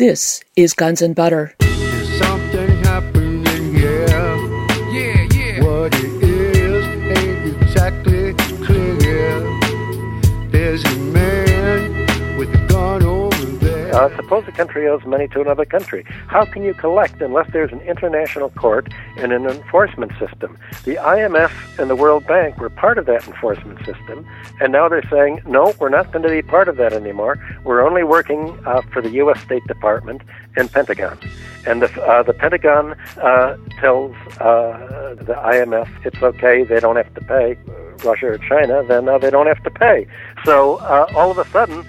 This is Guns and Butter. Uh, suppose a country owes money to another country. How can you collect unless there's an international court and an enforcement system? The IMF and the World Bank were part of that enforcement system, and now they're saying, no, we're not going to be part of that anymore. We're only working uh, for the U.S. State Department and Pentagon. And the, uh, the Pentagon uh, tells uh, the IMF it's okay, they don't have to pay Russia or China, then uh, they don't have to pay. So all of a sudden,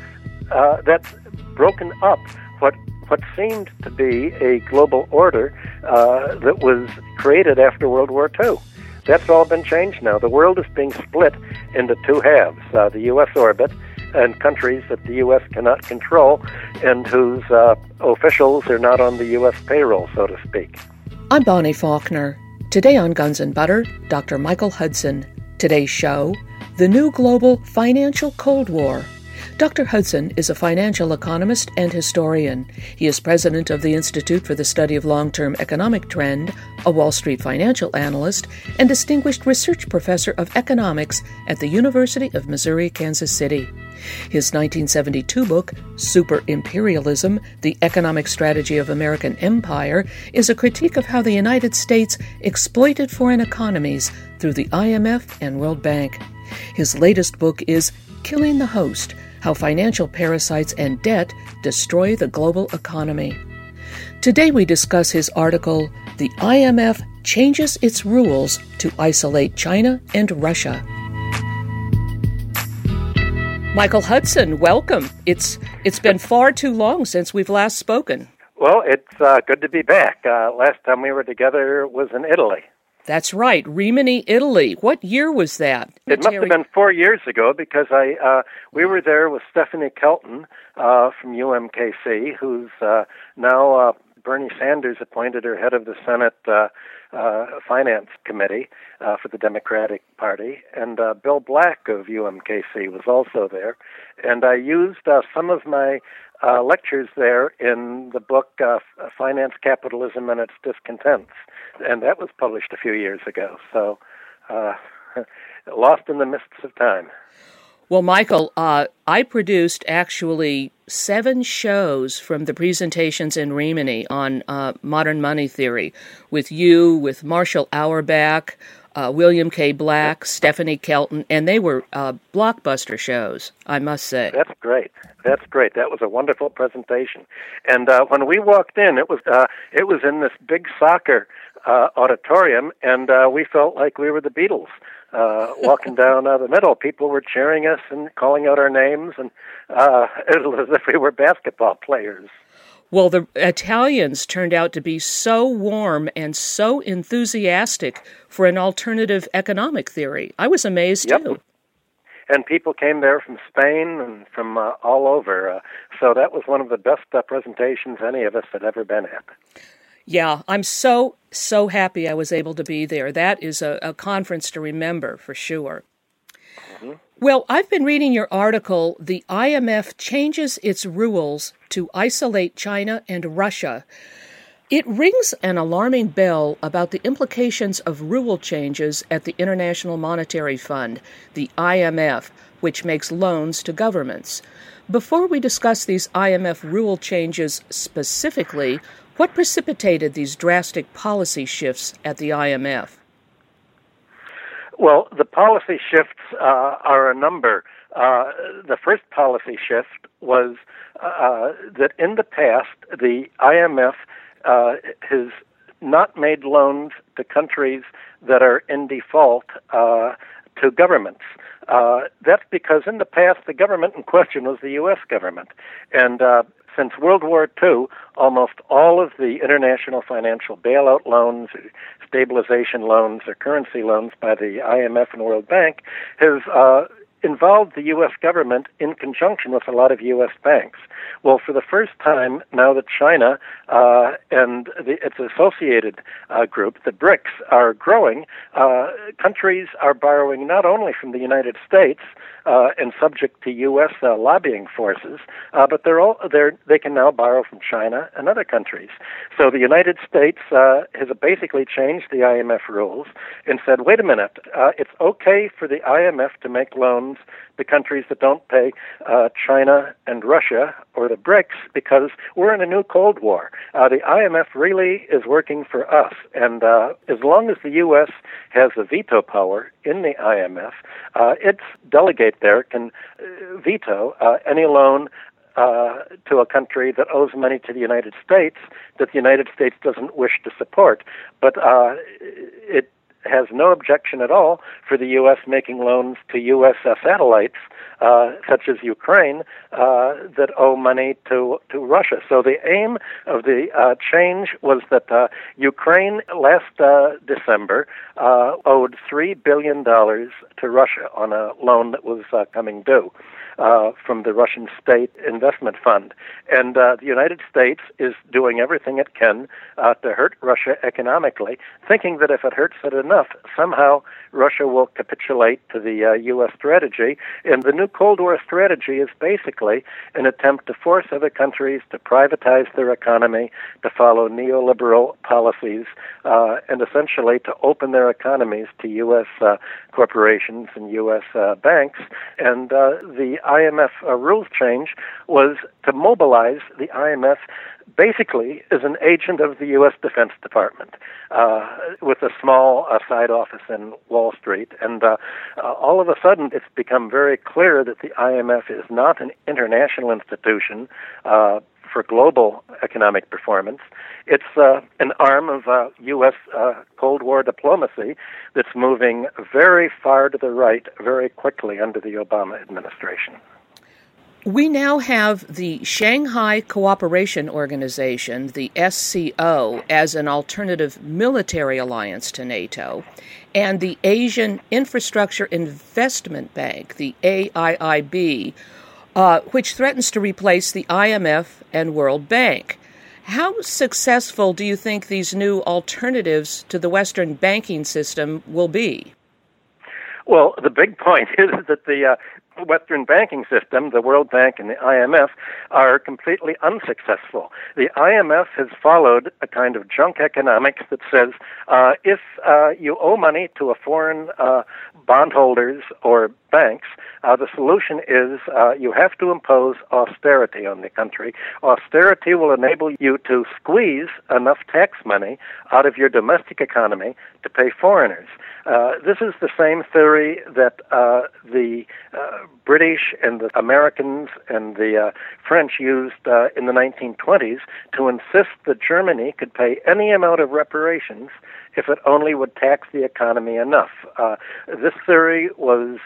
uh, that's broken up what what seemed to be a global order uh, that was created after World War II. That's all been changed now. The world is being split into two halves: uh, the U.S. orbit and countries that the U.S. cannot control and whose uh, officials are not on the U.S. payroll, so to speak. I'm Bonnie Faulkner. Today on Guns and Butter, Dr. Michael Hudson. Today's show The New Global Financial Cold War. Dr. Hudson is a financial economist and historian. He is president of the Institute for the Study of Long Term Economic Trend, a Wall Street financial analyst, and distinguished research professor of economics at the University of Missouri Kansas City. His 1972 book, Super Imperialism The Economic Strategy of American Empire, is a critique of how the United States exploited foreign economies through the IMF and World Bank. His latest book is Killing the Host How Financial Parasites and Debt Destroy the Global Economy. Today we discuss his article, The IMF Changes Its Rules to Isolate China and Russia. Michael Hudson, welcome. It's it's been far too long since we've last spoken. Well, it's uh, good to be back. Uh, last time we were together was in Italy. That's right, Rimini, Italy. What year was that? It must have been four years ago because I uh, we were there with Stephanie Kelton uh, from UMKC, who's uh, now uh, Bernie Sanders appointed her head of the Senate uh, uh, Finance Committee for the Democratic Party, and Bill Black of UMKC was also there. And I used some of my uh, lectures there in the book uh, Finance Capitalism and Its Discontents, and that was published a few years ago. So, uh, lost in the mists of time. Well, Michael, uh, I produced actually seven shows from the presentations in Rimini on uh, modern money theory with you, with Marshall Auerback, uh, William K. Black, Stephanie Kelton, and they were uh, blockbuster shows, I must say. That's great. That's great. That was a wonderful presentation. And uh, when we walked in, it was uh, it was in this big soccer uh, auditorium, and uh, we felt like we were the Beatles. Uh, walking down uh, the middle, people were cheering us and calling out our names, and uh, it was as if we were basketball players. Well, the Italians turned out to be so warm and so enthusiastic for an alternative economic theory. I was amazed Yep. too. And people came there from Spain and from uh, all over. Uh, so that was one of the best uh, presentations any of us had ever been at. Yeah, I'm so, so happy I was able to be there. That is a, a conference to remember for sure. Mm-hmm. Well, I've been reading your article, The IMF Changes Its Rules to Isolate China and Russia. It rings an alarming bell about the implications of rule changes at the International Monetary Fund, the IMF, which makes loans to governments. Before we discuss these IMF rule changes specifically, what precipitated these drastic policy shifts at the IMF? Well, the policy shifts uh, are a number. Uh, the first policy shift was uh, that in the past, the IMF uh, has not made loans to countries that are in default uh, to governments. Uh, that's because in the past, the government in question was the U.S. government. And uh, since World War II, almost all of the international financial bailout loans, stabilization loans, or currency loans by the IMF and World Bank has uh, involved the U.S. government in conjunction with a lot of U.S. banks. Well, for the first time, now that China uh, and the, its associated uh, group, the BRICS, are growing, uh, countries are borrowing not only from the United States uh, and subject to U.S. Uh, lobbying forces, uh, but they're all they're, they can now borrow from China and other countries. So the United States has basically changed the IMF rules and said, wait a minute, it's okay for the IMF to make loans to countries that don't pay uh, China and Russia or the BRICS because we're in a new Cold War. Uh, the IMF really is working for us, and uh, as long as the U.S. has the veto power in the IMF, uh, its delegate there can uh, veto uh, any loan uh, to a country that owes money to the United States that the United States doesn't wish to support. But uh, it has no objection at all for the U.S. making loans to U.S. Uh, satellites, uh, such as Ukraine, uh, that owe money to, to Russia. So the aim of the uh, change was that uh, Ukraine last uh, December owed $3 billion to Russia on a loan that was coming due uh, from the Russian State Investment Fund. And uh, the United States is doing everything it can uh, to hurt Russia economically, thinking that if it hurts it enough, somehow Russia will capitulate to the uh, U.S. strategy. And the new Cold War strategy is basically an attempt to force other countries to privatize their economy, to follow neoliberal policies, uh, and essentially to open their economies to U.S. Uh, corporations and U.S. Uh, banks. And uh, the IMF uh, rules change was to mobilize the IMF basically as an agent of the U.S. Defense Department uh, with a small uh, side office in Wall Street. And uh, uh, all of a sudden, it's become very clear that the IMF is not an international institution uh, for global economic performance. It's uh, an arm of uh, U.S. Uh, Cold War diplomacy that's moving very far to the right very quickly under the Obama administration. We now have the Shanghai Cooperation Organization, the SCO, as an alternative military alliance to NATO, and the Asian Infrastructure Investment Bank, the AIIB, uh, which threatens to replace the IMF and World Bank. How successful do you think these new alternatives to the Western banking system will be? Well, the big point is that the uh, Western banking system, the World Bank and the IMF, are completely unsuccessful. The IMF has followed a kind of junk economics that says uh, if uh, you owe money to a foreign uh, bondholders or banks, uh, the solution is uh, you have to impose austerity on the country. Austerity will enable you to squeeze enough tax money out of your domestic economy to pay foreigners. This is the same theory that uh, the uh, British and the Americans and the uh, French used uh, in the 1920s to insist that Germany could pay any amount of reparations if it only would tax the economy enough. this theory was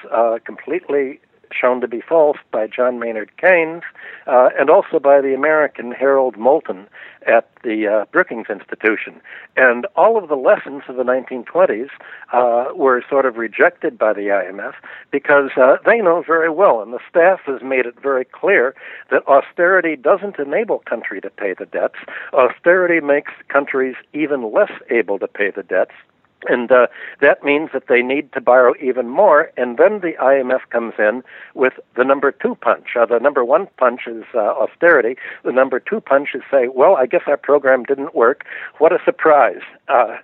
completely shown to be false by John Maynard Keynes uh, and also by the American Harold Moulton at the uh, Brookings Institution. And all of the lessons of the 1920s uh, were sort of rejected by the IMF because uh, they know very well, and the staff has made it very clear that austerity doesn't enable country to pay the debts. Austerity makes countries even less able to pay the debts and uh, that means that they need to borrow even more. And then the IMF comes in with the number two punch. Uh, the number one punch is uh, austerity. The number two punch is say, well, I guess our program didn't work. What a surprise. Uh,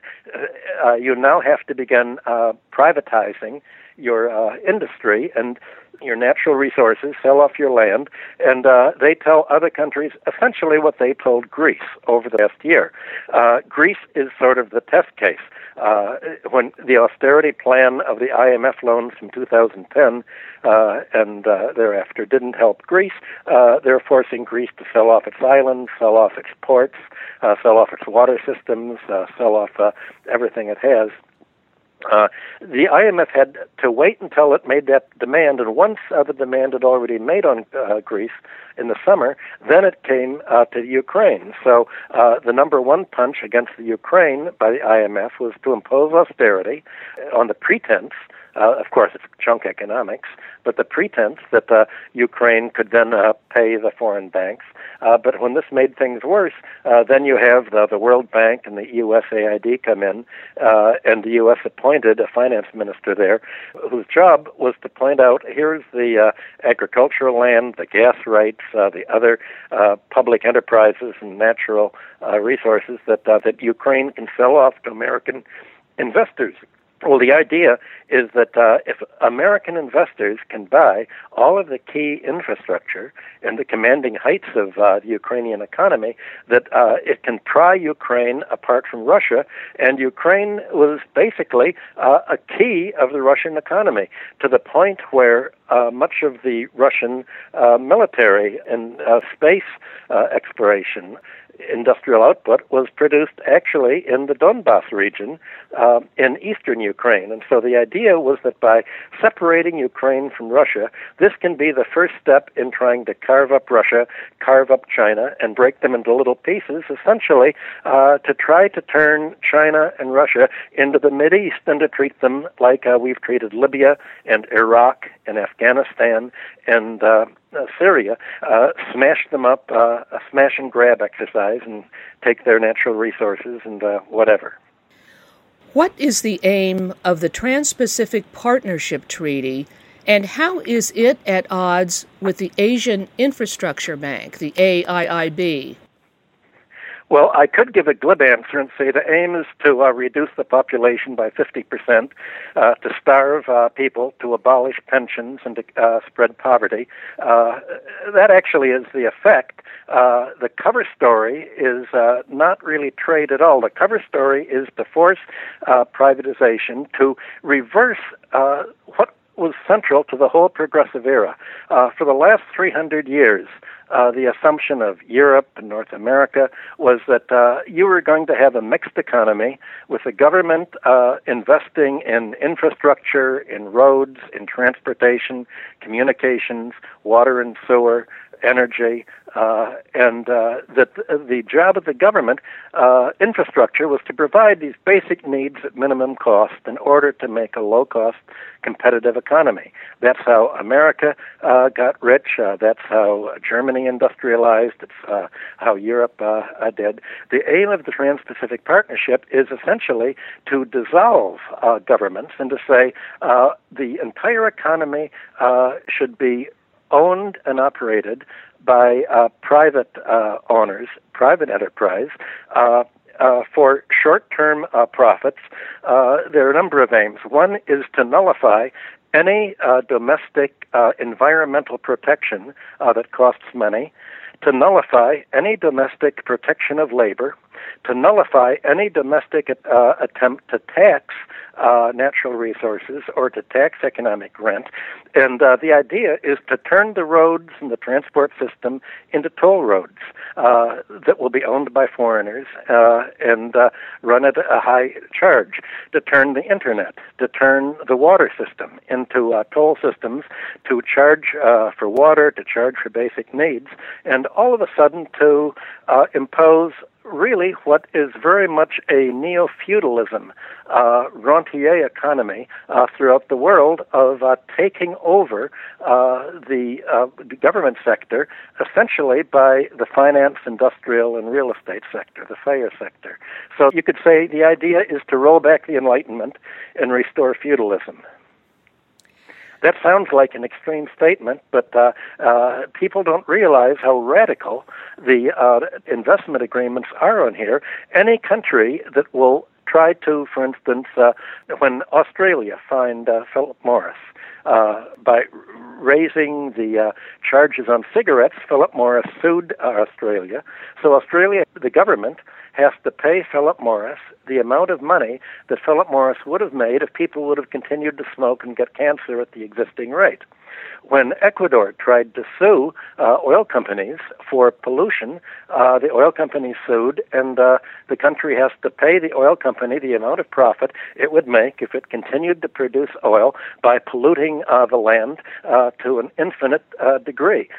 uh, you now have to begin uh, privatizing your uh, industry and your natural resources, sell off your land, and uh, they tell other countries essentially what they told Greece over the past year. Uh, Greece is sort of the test case. Uh, when the austerity plan of the IMF loans from 2010 uh, and uh, thereafter didn't help Greece, uh, they're forcing Greece to sell off its islands, sell off its ports, uh, sell off its water systems, uh, sell off everything it has. Uh, the IMF had to wait until it made that demand, and once uh, the demand had already made on uh, Greece in the summer, then it came uh, to Ukraine. So uh, the number one punch against the Ukraine by the IMF was to impose austerity on the pretense Uh, of course, it's junk economics, but the pretense that uh, Ukraine could then uh, pay the foreign banks. Uh, but when this made things worse, uh, then you have the, the World Bank and the USAID come in, uh, and the U.S. appointed a finance minister there whose job was to point out here's the uh, agricultural land, the gas rights, uh, the other uh, public enterprises and natural uh, resources that uh, that Ukraine can sell off to American investors. Well, the idea is that uh, if American investors can buy all of the key infrastructure and the commanding heights of uh, the Ukrainian economy, that uh, it can pry Ukraine apart from Russia. And Ukraine was basically uh, a key of the Russian economy to the point where uh, much of the Russian uh, military and space exploration industrial output was produced actually in the Donbass region uh, in eastern Ukraine. And so the idea was that by separating Ukraine from Russia, this can be the first step in trying to carve up Russia, carve up China, and break them into little pieces, essentially uh, to try to turn China and Russia into the East and to treat them like uh, we've treated Libya and Iraq and Afghanistan and uh, Syria, uh, smash them up, uh, a smash and grab exercise, and take their natural resources and uh, whatever. What is the aim of the Trans Pacific Partnership Treaty, and how is it at odds with the Asian Infrastructure Bank, the AIIB? Well, I could give a glib answer and say the aim is to uh, reduce the population by 50%, uh, to starve uh, people, to abolish pensions, and to uh, spread poverty. Uh, that actually is the effect. Uh, the cover story is not really trade at all. The cover story is to force privatization, to reverse what was central to the whole progressive era. for the last 300 years, uh, the assumption of Europe and North America was that uh, you were going to have a mixed economy with the government uh, investing in infrastructure, in roads, in transportation, communications, water and sewer, energy, uh, and uh, that the job of the government uh, infrastructure was to provide these basic needs at minimum cost in order to make a low cost competitive economy. That's how America uh, got rich. Uh, that's how Germany industrialized. It's uh, how Europe did. The aim of the Trans Pacific Partnership is essentially to dissolve governments and to say the entire economy should be owned and operated by uh, private uh, owners, private enterprise. Uh, uh for short term uh, profits, uh, there are a number of aims. One is to nullify any domestic environmental protection that costs money, to nullify any domestic protection of labor, to nullify any domestic attempt to tax uh, natural resources or to tax economic rent. And uh, the idea is to turn the roads and the transport system into toll roads uh, that will be owned by foreigners uh, and uh, run at a high charge, to turn the internet, to turn the water system into uh, toll systems, to charge for water, to charge for basic needs, and all of a sudden to impose really what is very much a neo feudalism, uh, rentier economy uh, throughout the world of uh, taking over uh, the, uh, the, government sector essentially by the finance, industrial, and real estate sector, the FIRE sector. So you could say the idea is to roll back the Enlightenment and restore feudalism. That sounds like an extreme statement, but uh, uh, people don't realize how radical the uh, investment agreements are on here. Any country that will try to, for instance, uh, when Australia fined uh, Philip Morris uh, by raising the uh, charges on cigarettes, Philip Morris sued uh, Australia. So Australia, the government, has to pay Philip Morris the amount of money that Philip Morris would have made if people would have continued to smoke and get cancer at the existing rate. When Ecuador tried to sue uh, oil companies for pollution, uh, the oil companies sued, and uh, the country has to pay the oil company the amount of profit it would make if it continued to produce oil by polluting uh, the land uh, to an infinite uh, degree.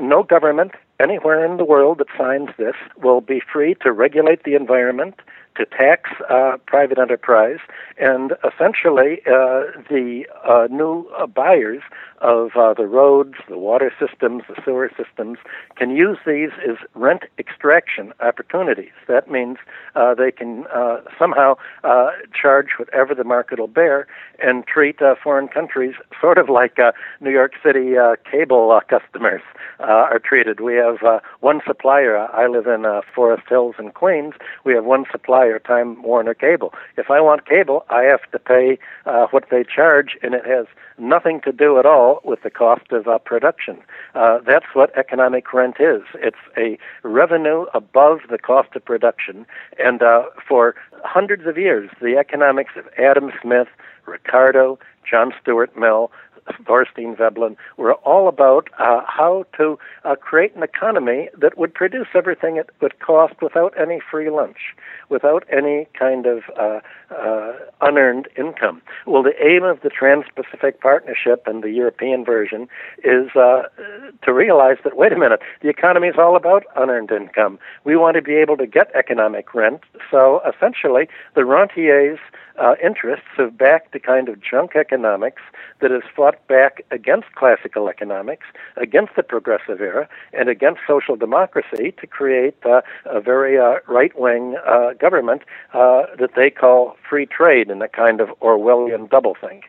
no government anywhere in the world that signs this will be free to regulate the environment, to tax uh, private enterprise, and essentially uh, the uh, new uh, buyers of uh, the roads, the water systems, the sewer systems can use these as rent extraction opportunities. That means uh, they can uh, somehow uh, charge whatever the market will bear and treat uh, foreign countries sort of like uh, New York City cable customers are treated. We have one supplier. I live in Forest Hills in Queens. We have one supplier, Time Warner Cable. If I want cable, I have to pay what they charge, and it has nothing to do at all with the cost of uh, production. Uh, that's what economic rent is. It's a revenue above the cost of production. And uh, for hundreds of years, the economics of Adam Smith, Ricardo, John Stuart Mill, Thorstein Veblen were all about uh, how to uh, create an economy that would produce everything it would cost without any free lunch, without any kind of uh, uh, unearned income. Well, the aim of the Trans-Pacific Partnership and the European version is uh, to realize that wait a minute, the economy is all about unearned income. We want to be able to get economic rent. So essentially, the rentiers uh, interests have backed the kind of junk economics that has fought back against classical economics, against the progressive era, and against social democracy to create uh, a very uh, right wing uh, government uh, that they call free trade in a kind of Orwellian doublethink.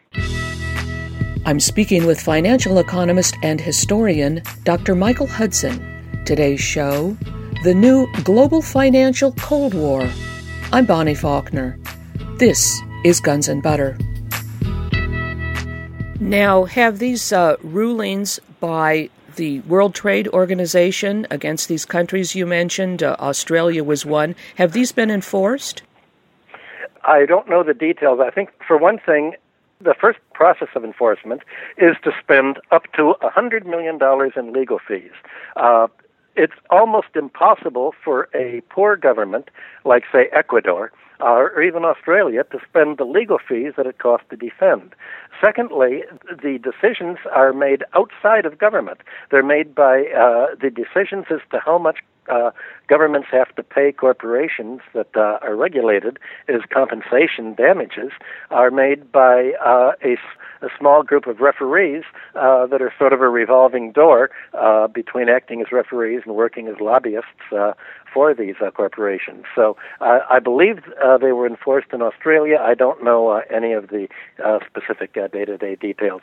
I'm speaking with financial economist and historian Dr. Michael Hudson. Today's show The New Global Financial Cold War. I'm Bonnie Faulkner. This is Guns and Butter. Now, have these uh, rulings by the World Trade Organization against these countries you mentioned, uh, Australia was one, have these been enforced? I don't know the details. I think, for one thing, the first process of enforcement is to spend up to $100 million in legal fees. Uh, it's almost impossible for a poor government, like, say, Ecuador, or even Australia to spend the legal fees that it costs to defend. Secondly, the decisions are made outside of government. They're made by uh, the decisions as to how much uh, governments have to pay corporations that uh, are regulated as compensation damages are made by uh, a, a, small group of referees uh, that are sort of a revolving door uh, between acting as referees and working as lobbyists uh, for these corporations. So I believe they were enforced in Australia. I don't know any of the specific day to day details.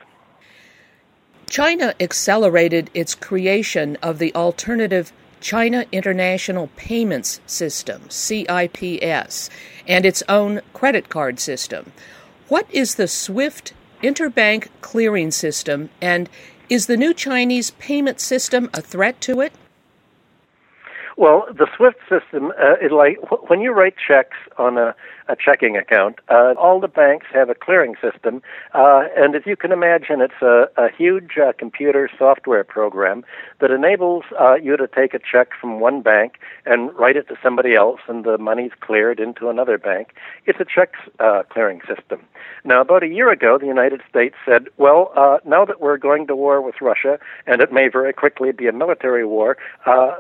China accelerated its creation of the alternative China International Payments System, CIPS, and its own credit card system. What is the SWIFT interbank clearing system, and is the new Chinese payment system a threat to it? Well, the SWIFT system uh, like when you write checks on a a checking account. Uh, all the banks have a clearing system, uh, and as you can imagine, it's a, a huge uh, computer software program that enables uh, you to take a check from one bank and write it to somebody else, and the money's cleared into another bank. It's a check uh, clearing system. Now, about a year ago, the United States said, well, uh, now that we're going to war with Russia, and it may very quickly be a military war,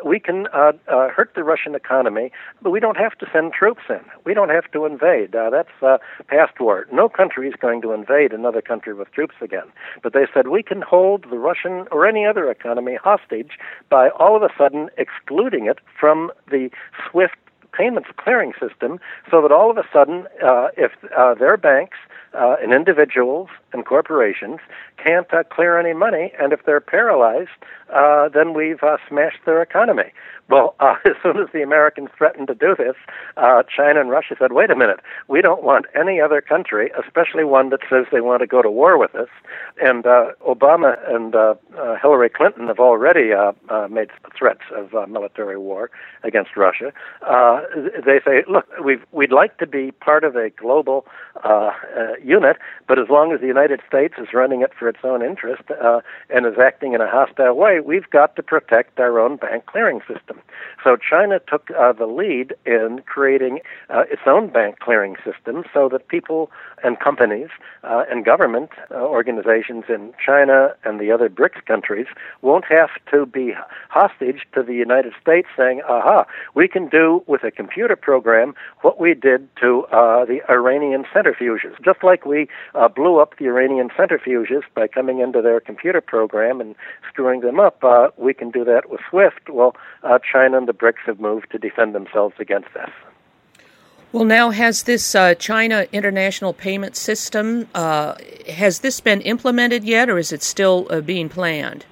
we can hurt the Russian economy, but we don't have to send troops in. We don't have to invest invade. That's uh, past war. No country is going to invade another country with troops again. But they said we can hold the Russian or any other economy hostage by all of a sudden excluding it from the SWIFT payments clearing system so that all of a sudden, uh, if uh, their banks uh, and individuals and corporations can't uh, clear any money, and if they're paralyzed, uh, then we've uh, smashed their economy. Well, as soon as the Americans threatened to do this, China and Russia said, wait a minute, we don't want any other country, especially one that says they want to go to war with us. And Obama and Hillary Clinton have already made threats of military war against Russia. Uh, they say, look, we've, we'd like to be part of a global uh, uh, unit, but as long as the United States is running it for its own interest uh, and is acting in a hostile way, we've got to protect our own bank clearing system. So China took uh, the lead in creating uh, its own bank clearing system so that people and companies uh, and government uh, organizations in China and the other BRICS countries won't have to be hostage to the United States saying, aha, we can do with a computer program what we did to uh, the Iranian centrifuges. Just like we uh, blew up the Iranian centrifuges by coming into their computer program and screwing them up, uh, we can do that with SWIFT. Well, uh, China and the BRICS have moved to defend themselves against this. Well, now has this uh, China International Payment System uh, has this been implemented yet, or is it still being planned?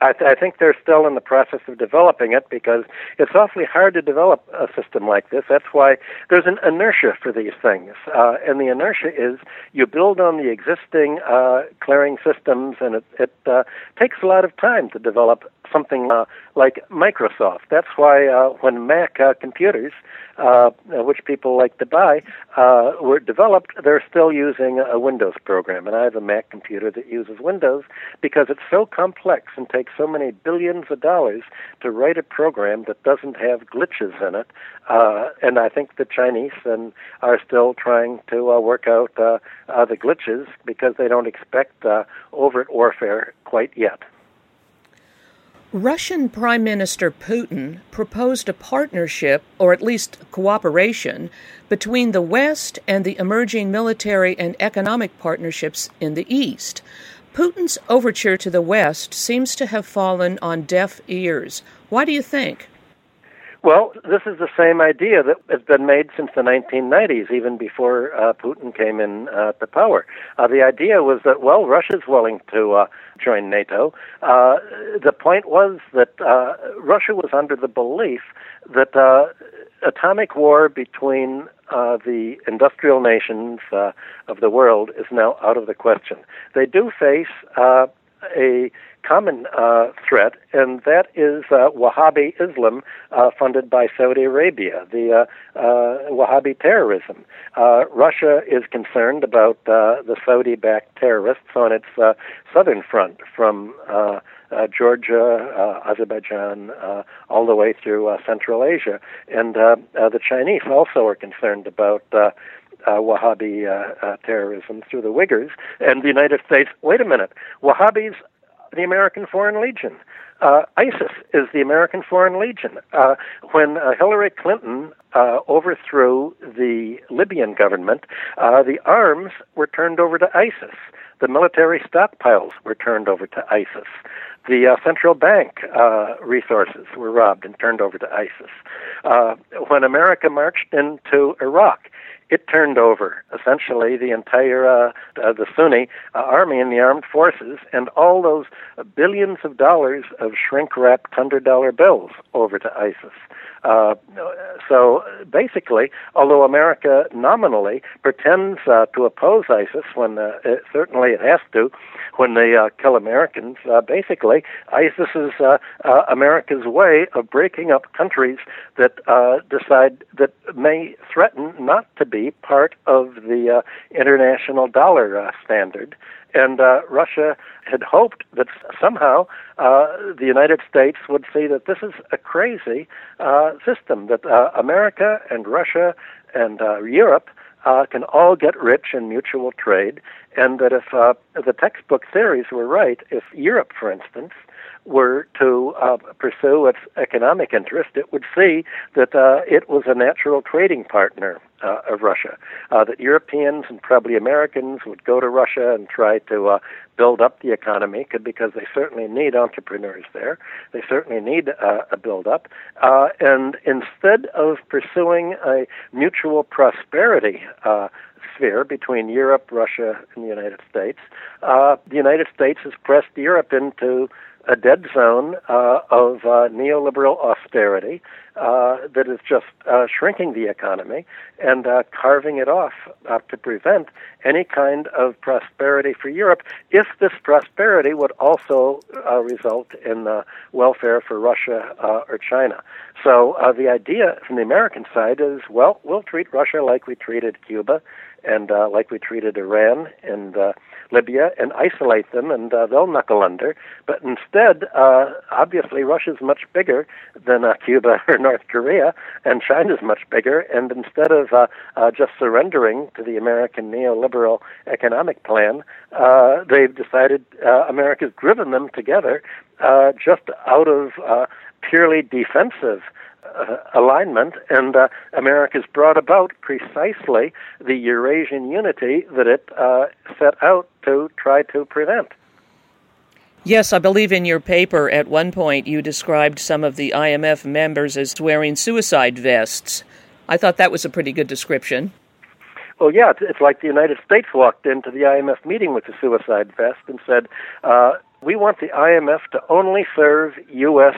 I, th- I think they're still in the process of developing it because it's awfully hard to develop a system like this. That's why there's an inertia for these things, uh, and the inertia is you build on the existing uh, clearing systems, and it, it uh, takes a lot of time to develop something uh, like Microsoft. That's why uh, when Mac uh, computers, uh, which people like to buy, uh, were developed, they're still using a Windows program. And I have a Mac computer that uses Windows because it's so complex and takes so many billions of dollars to write a program that doesn't have glitches in it. Uh, and I think the Chinese and are still trying to uh, work out uh, uh, the glitches because they don't expect uh, overt warfare quite yet. Russian Prime Minister Putin proposed a partnership, or at least cooperation, between the West and the emerging military and economic partnerships in the East. Putin's overture to the West seems to have fallen on deaf ears. Why do you think? Well, this is the same idea that has been made since the 1990s, even before uh, Putin came in uh, to power. Uh, the idea was that, well, Russia's willing to uh, join NATO. Uh, the point was that uh, Russia was under the belief that atomic war between the industrial nations of the world is now out of the question. They do face a common uh, threat, and that is uh, Wahhabi Islam uh, funded by Saudi Arabia, the uh, uh, Wahhabi terrorism. Uh, Russia is concerned about the Saudi backed terrorists on its southern front from. Georgia, Azerbaijan, all the way through Central Asia, and the Chinese also are concerned about uh, Wahhabi uh, uh, terrorism through the Uyghurs. And the United States, wait a minute, Wahhabis the American Foreign Legion. Uh, ISIS is the American Foreign Legion. Uh, when uh, Hillary Clinton uh, overthrew the Libyan government, uh, the arms were turned over to ISIS. The military stockpiles were turned over to ISIS. The uh, central bank resources were robbed and turned over to ISIS. when America marched into Iraq, it turned over essentially the entire uh, uh, the Sunni uh, army and the armed forces and all those billions of dollars of shrink wrapped hundred dollar bills over to ISIS. Uh, so basically, although America nominally pretends uh, to oppose ISIS when uh, it, certainly it has to, when they uh, kill Americans, uh, basically ISIS is uh, uh, America's way of breaking up countries that uh, decide that may threaten not to be part of the uh, international dollar uh, standard. And uh, Russia had hoped that somehow uh, the United States would see that this is a crazy uh, system, that uh, America and Russia and uh, Europe uh, can all get rich in mutual trade, and that if uh, the textbook theories were right, if Europe, for instance, were to uh, pursue its economic interest, it would see that uh, it was a natural trading partner uh, of Russia. Uh, that Europeans and probably Americans would go to Russia and try to uh, build up the economy because they certainly need entrepreneurs there. They certainly need uh, a build up. Uh, and instead of pursuing a mutual prosperity uh, sphere between Europe, Russia, and the United States, the United States has pressed Europe into a dead zone uh, of uh, neoliberal austerity uh, that is just uh, shrinking the economy and uh, carving it off uh, to prevent any kind of prosperity for Europe if this prosperity would also result in welfare for Russia or China. So the idea from the American side is well, we'll treat Russia like we treated Cuba and like we treated Iran and uh, Libya and isolate them, and uh, they'll knuckle under. But instead, uh, obviously, Russia's much bigger than uh, Cuba or North Korea, and China's much bigger. And instead of uh, uh, just surrendering to the American neoliberal economic plan, uh, they've decided uh, America's driven them together uh, just out of uh, purely defensive uh, alignment, and uh, America's brought about precisely the Eurasian unity that it uh, set out to try to prevent. Yes, I believe in your paper at one point you described some of the IMF members as wearing suicide vests. I thought that was a pretty good description. Well, yeah, it's like the United States walked into the IMF meeting with a suicide vest and said, uh, we want the IMF to only serve U.S.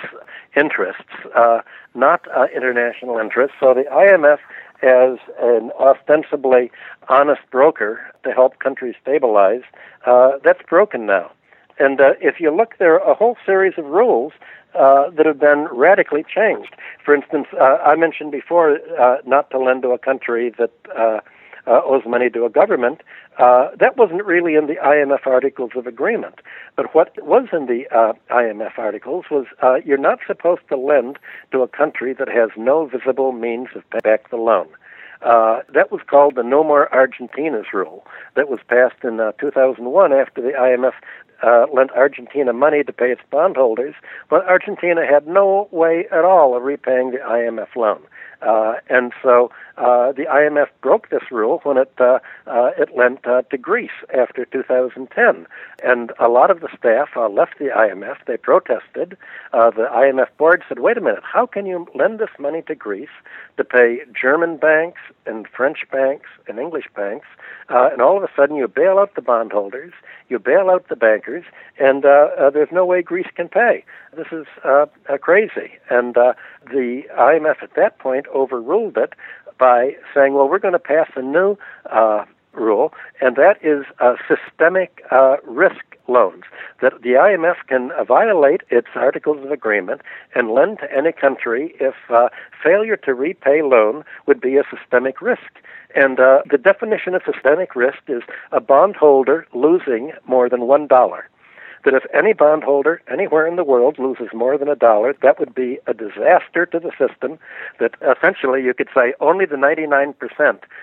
interests, uh, not uh, international interests. So the IMF, as an ostensibly honest broker to help countries stabilize, uh, that's broken now. And uh, if you look, there are a whole series of rules uh, that have been radically changed. For instance, uh, I mentioned before uh, not to lend to a country that uh, owes money to a government. Uh, that wasn't really in the IMF Articles of Agreement. But what was in the uh, IMF articles was uh, you're not supposed to lend to a country that has no visible means of paying back the loan. Uh, that was called the No More Argentinas rule that was passed in uh, 2001 after the IMF uh, lent Argentina money to pay its bondholders, but Argentina had no way at all of repaying the IMF loan. Uh, and so uh, the IMF broke this rule when it uh, uh, it lent uh, to Greece after 2010, and a lot of the staff uh, left the IMF. They protested. The IMF board said, "Wait a minute, how can you lend this money to Greece to pay German banks and French banks and English banks, and all of a sudden you bail out the bondholders, you bail out the bankers, and there's no way Greece can pay. This is crazy." And the IMF at that point overruled it by saying, well, we're going to pass a new uh, rule, and that is uh, systemic uh, risk loans. That the IMF can violate its articles of agreement and lend to any country if uh, failure to repay loan would be a systemic risk. And uh, the definition of systemic risk is a bondholder losing more than one dollar that if any bondholder anywhere in the world loses more than a dollar, that would be a disaster to the system. That essentially you could say only the 99%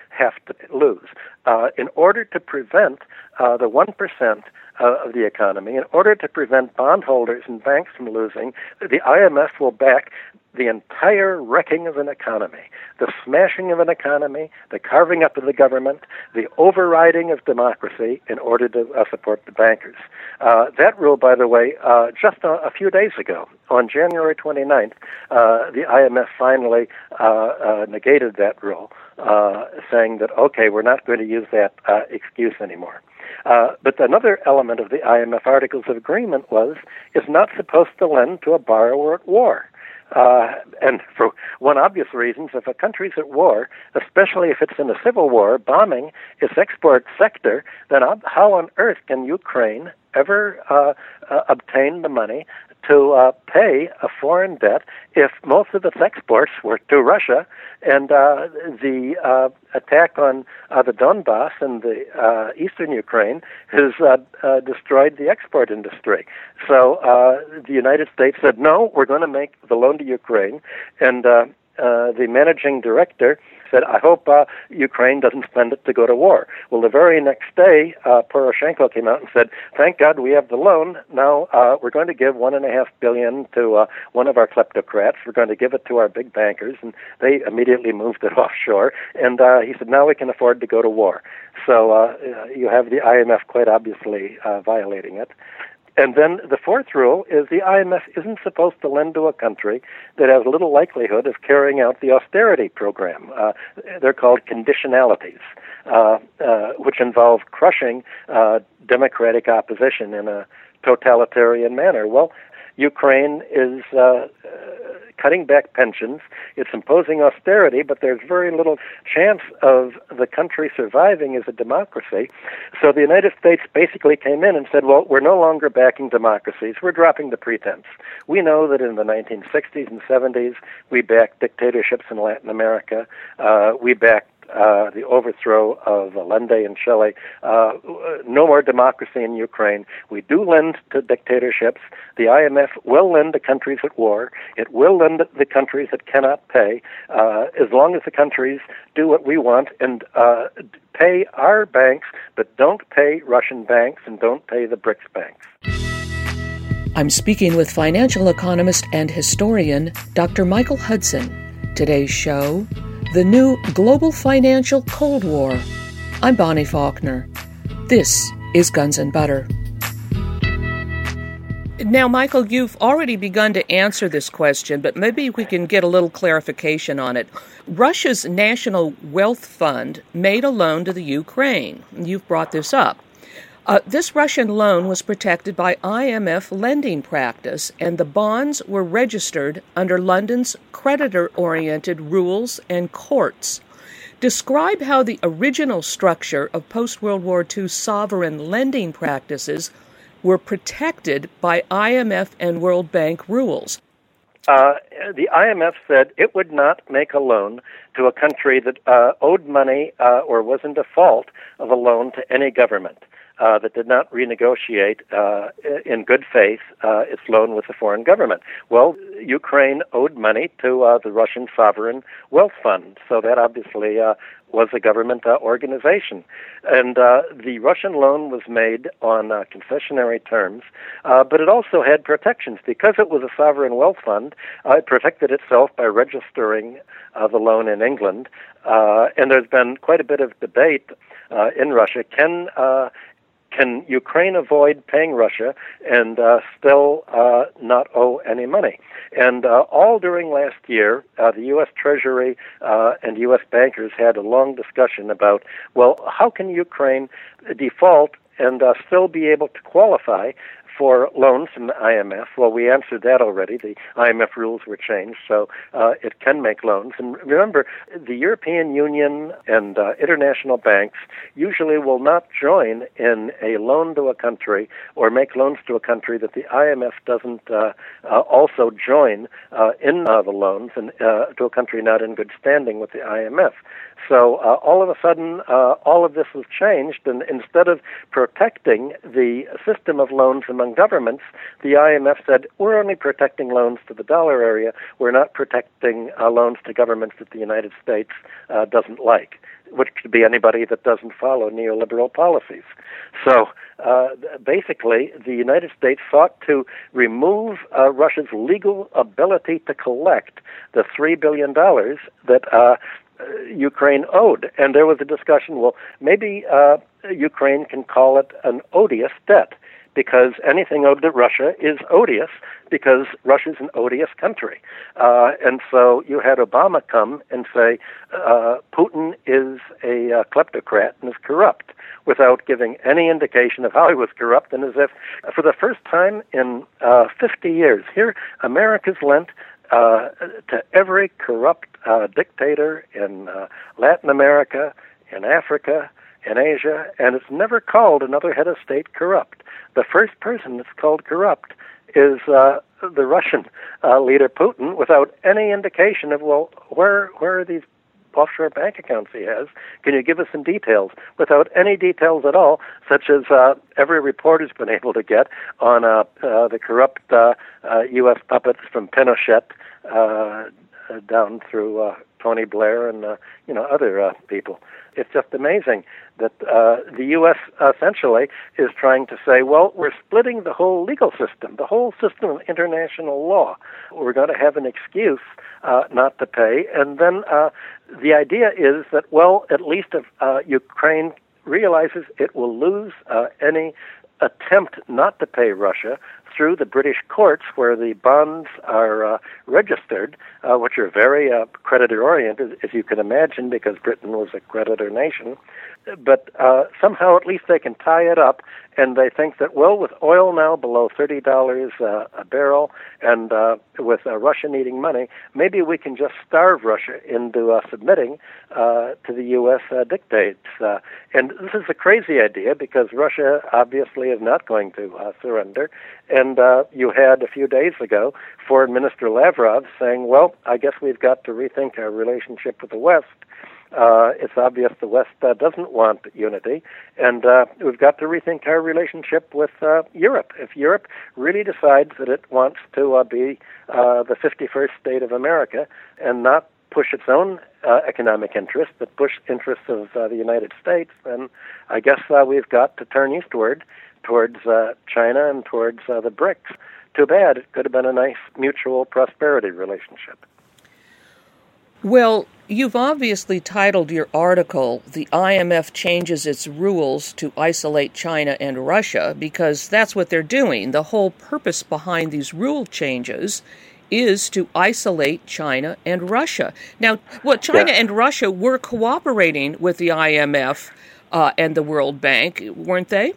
have to lose. Uh, in order to prevent uh, the 1% uh, of the economy, in order to prevent bondholders and banks from losing, the IMF will back the entire wrecking of an economy, the smashing of an economy, the carving up of the government, the overriding of democracy in order to uh, support the bankers. Uh, that rule, by the way, uh, just a, a, few days ago, on January 29th, uh, the IMF finally uh, uh, negated that rule, saying that, okay, we're not going to use that excuse anymore. but another element of the IMF Articles of Agreement was is not supposed to lend to a borrower at war. Uh, and for one obvious reason, if a country's at war, especially if it's in a civil war, bombing its export sector, then how on earth can Ukraine ever uh, uh, obtain the money to uh, pay a foreign debt if most of its exports were to Russia, and uh, the uh, attack on uh, the Donbass and the uh, eastern Ukraine has uh, uh, destroyed the export industry. So uh, the United States said, no, we're going to make the loan to Ukraine, and uh, uh, the managing director said, I hope uh, Ukraine doesn't spend it to go to war. Well, the very next day, uh, Poroshenko came out and said, Thank God we have the loan. Now uh, we're going to give one and a half billion to uh, one of our kleptocrats. We're going to give it to our big bankers, and they immediately moved it offshore. And uh, he said, Now we can afford to go to war. So uh, you have the IMF quite obviously uh, violating it. And then the fourth rule is the IMF isn't supposed to lend to a country that has little likelihood of carrying out the austerity program. Uh, they're called conditionalities, uh, uh, which involve crushing uh, democratic opposition in a totalitarian manner. Well, Ukraine is uh, cutting back pensions. It's imposing austerity, but there's very little chance of the country surviving as a democracy. So the United States basically came in and said, well, we're no longer backing democracies. We're dropping the pretense. We know that in the 1960s and 70s, we backed dictatorships in Latin America. Uh, we backed uh, the overthrow of Allende and Chile, uh, no more democracy in Ukraine. We do lend to dictatorships. The IMF will lend to countries at war. It will lend to the countries that cannot pay, uh, as long as the countries do what we want and uh, pay our banks, but don't pay Russian banks and don't pay the BRICS banks. I'm speaking with financial economist and historian Dr. Michael Hudson. Today's show The New Global Financial Cold War. I'm Bonnie Faulkner. This is Guns and Butter. Now, Michael, you've already begun to answer this question, but maybe we can get a little clarification on it. Russia's National Wealth Fund made a loan to the Ukraine. You've brought this up. Uh, this Russian loan was protected by IMF lending practice, and the bonds were registered under London's creditor oriented rules and courts. Describe how the original structure of post World War II sovereign lending practices were protected by IMF and World Bank rules. Uh, the IMF said it would not make a loan to a country that uh, owed money uh, or was in default of a loan to any government. Uh, that did not renegotiate uh, in good faith uh, its loan with the foreign government. Well, Ukraine owed money to uh, the Russian Sovereign Wealth Fund, so that obviously uh, was a government uh, organization. And the Russian loan was made on concessionary terms, but it also had protections. Because it was a sovereign wealth fund, it protected itself by registering the loan in England. and there's been quite a bit of debate in Russia. Can can Ukraine avoid paying Russia and uh, still uh, not owe any money? And uh, all during last year, uh, the U.S. Treasury uh, and U.S. bankers had a long discussion about, well, how can Ukraine default and uh, still be able to qualify for loans from the IMF? Well, we answered that already. The IMF rules were changed, so uh, it can make loans. And remember, the European Union and uh, international banks usually will not join in a loan to a country or make loans to a country that the IMF doesn't uh, uh, also join uh, in uh, the loans and to a country not in good standing with the IMF. So all of a sudden, all of this has changed, and instead of protecting the system of loans among governments, the IMF said we're only protecting loans to the dollar area. We're not protecting uh, loans to governments that the United States uh, doesn't like, which could be anybody that doesn't follow neoliberal policies. So. Uh, basically, the United States sought to remove uh, Russia's legal ability to collect the $3 billion that uh, Ukraine owed. And there was a discussion well, maybe uh, Ukraine can call it an odious debt because anything owed to Russia is odious because Russia's an odious country. Uh, and so you had Obama come and say uh, Putin is a uh, kleptocrat and is corrupt without giving any indication of how he was corrupt and as if for the first time in uh, 50 years here America's lent uh, to every corrupt uh, dictator in uh, Latin America, in Africa, in Asia, and it's never called another head of state corrupt. The first person that's called corrupt is uh, the Russian uh, leader Putin, without any indication of well, where where are these offshore bank accounts he has? Can you give us some details? Without any details at all, such as uh, every reporter's been able to get on uh, uh, the corrupt uh, uh, U.S. puppets from Pinochet uh, down through uh, Tony Blair and uh, you know other uh, people. It's just amazing that uh, the U.S. essentially is trying to say, well, we're splitting the whole legal system, the whole system of international law. We're going to have an excuse uh, not to pay, and then uh, the idea is that, well, at least if uh, Ukraine realizes it will lose uh, any attempt not to pay Russia, through the British courts where the bonds are uh, registered, uh, which are very uh, creditor oriented, as you can imagine, because Britain was a creditor nation. But uh, somehow, at least, they can tie it up and they think that well, with oil now below thirty dollars uh, a barrel, and uh, with uh, Russia needing money, maybe we can just starve Russia into uh, submitting uh, to the U.S. Uh, dictates. Uh, and this is a crazy idea because Russia obviously is not going to uh, surrender. And uh, you had a few days ago Foreign Minister Lavrov saying, "Well, I guess we've got to rethink our relationship with the West." Uh, it's obvious the West uh, doesn't want unity, and uh, we've got to rethink our relationship with uh, Europe. If Europe really decides that it wants to uh, be uh, the 51st state of America and not push its own economic interests, but push interests of the United States, then I guess we've got to turn eastward towards uh, China and towards the BRICS too bad. It could have been a nice mutual prosperity relationship. Well, you've obviously titled your article, The IMF Changes Its Rules to Isolate China and Russia, because that's what they're doing. The whole purpose behind these rule changes is to isolate China and Russia. Now, well, China Yeah. and Russia were cooperating with the IMF uh, and the World Bank, weren't they?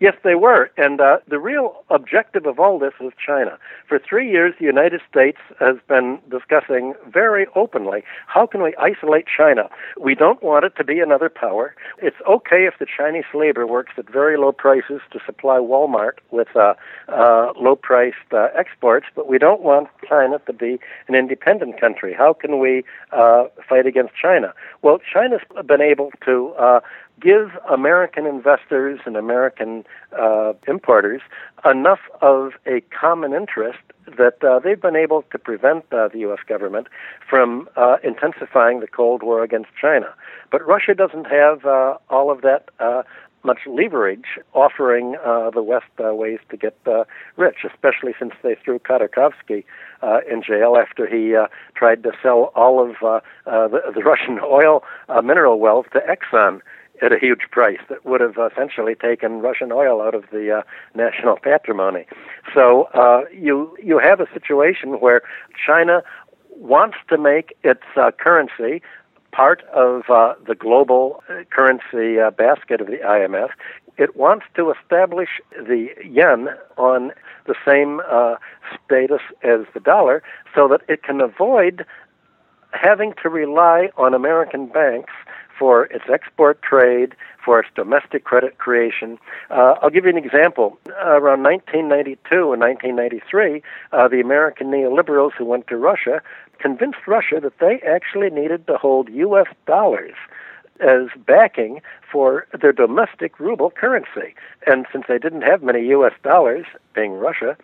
Yes, they were. And uh, the real objective of all this was China. For three years, the United States has been discussing very openly how can we isolate China? We don't want it to be another power. It's okay if the Chinese labor works at very low prices to supply Walmart with uh, uh, low priced uh, exports, but we don't want China to be an independent country. How can we uh, fight against China? Well, China's been able to uh, give American investors and American uh, importers enough of a common interest that uh, they've been able to prevent uh, the U.S. government from uh, intensifying the Cold War against China. But Russia doesn't have uh, all of that. Uh, much leverage offering the West ways to get rich, especially since they threw Khodorkovsky uh, in jail after he uh, tried to sell all of uh, the, the Russian oil mineral wealth to Exxon at a huge price that would have essentially taken Russian oil out of the uh, national patrimony. So uh, you you have a situation where China wants to make its uh, currency part of uh, the global uh, currency uh, basket of the IMF. It wants to establish the yuan on the same uh, status as the dollar so that it can avoid having to rely on American banks for its export trade, for its domestic credit creation. Uh, I'll give you an example. Uh, around 1992 and 1993, uh, the American neoliberals who went to Russia convinced Russia that they actually needed to hold U.S. dollars as backing for their domestic ruble currency. And since they didn't have many U.S. dollars, being Russia,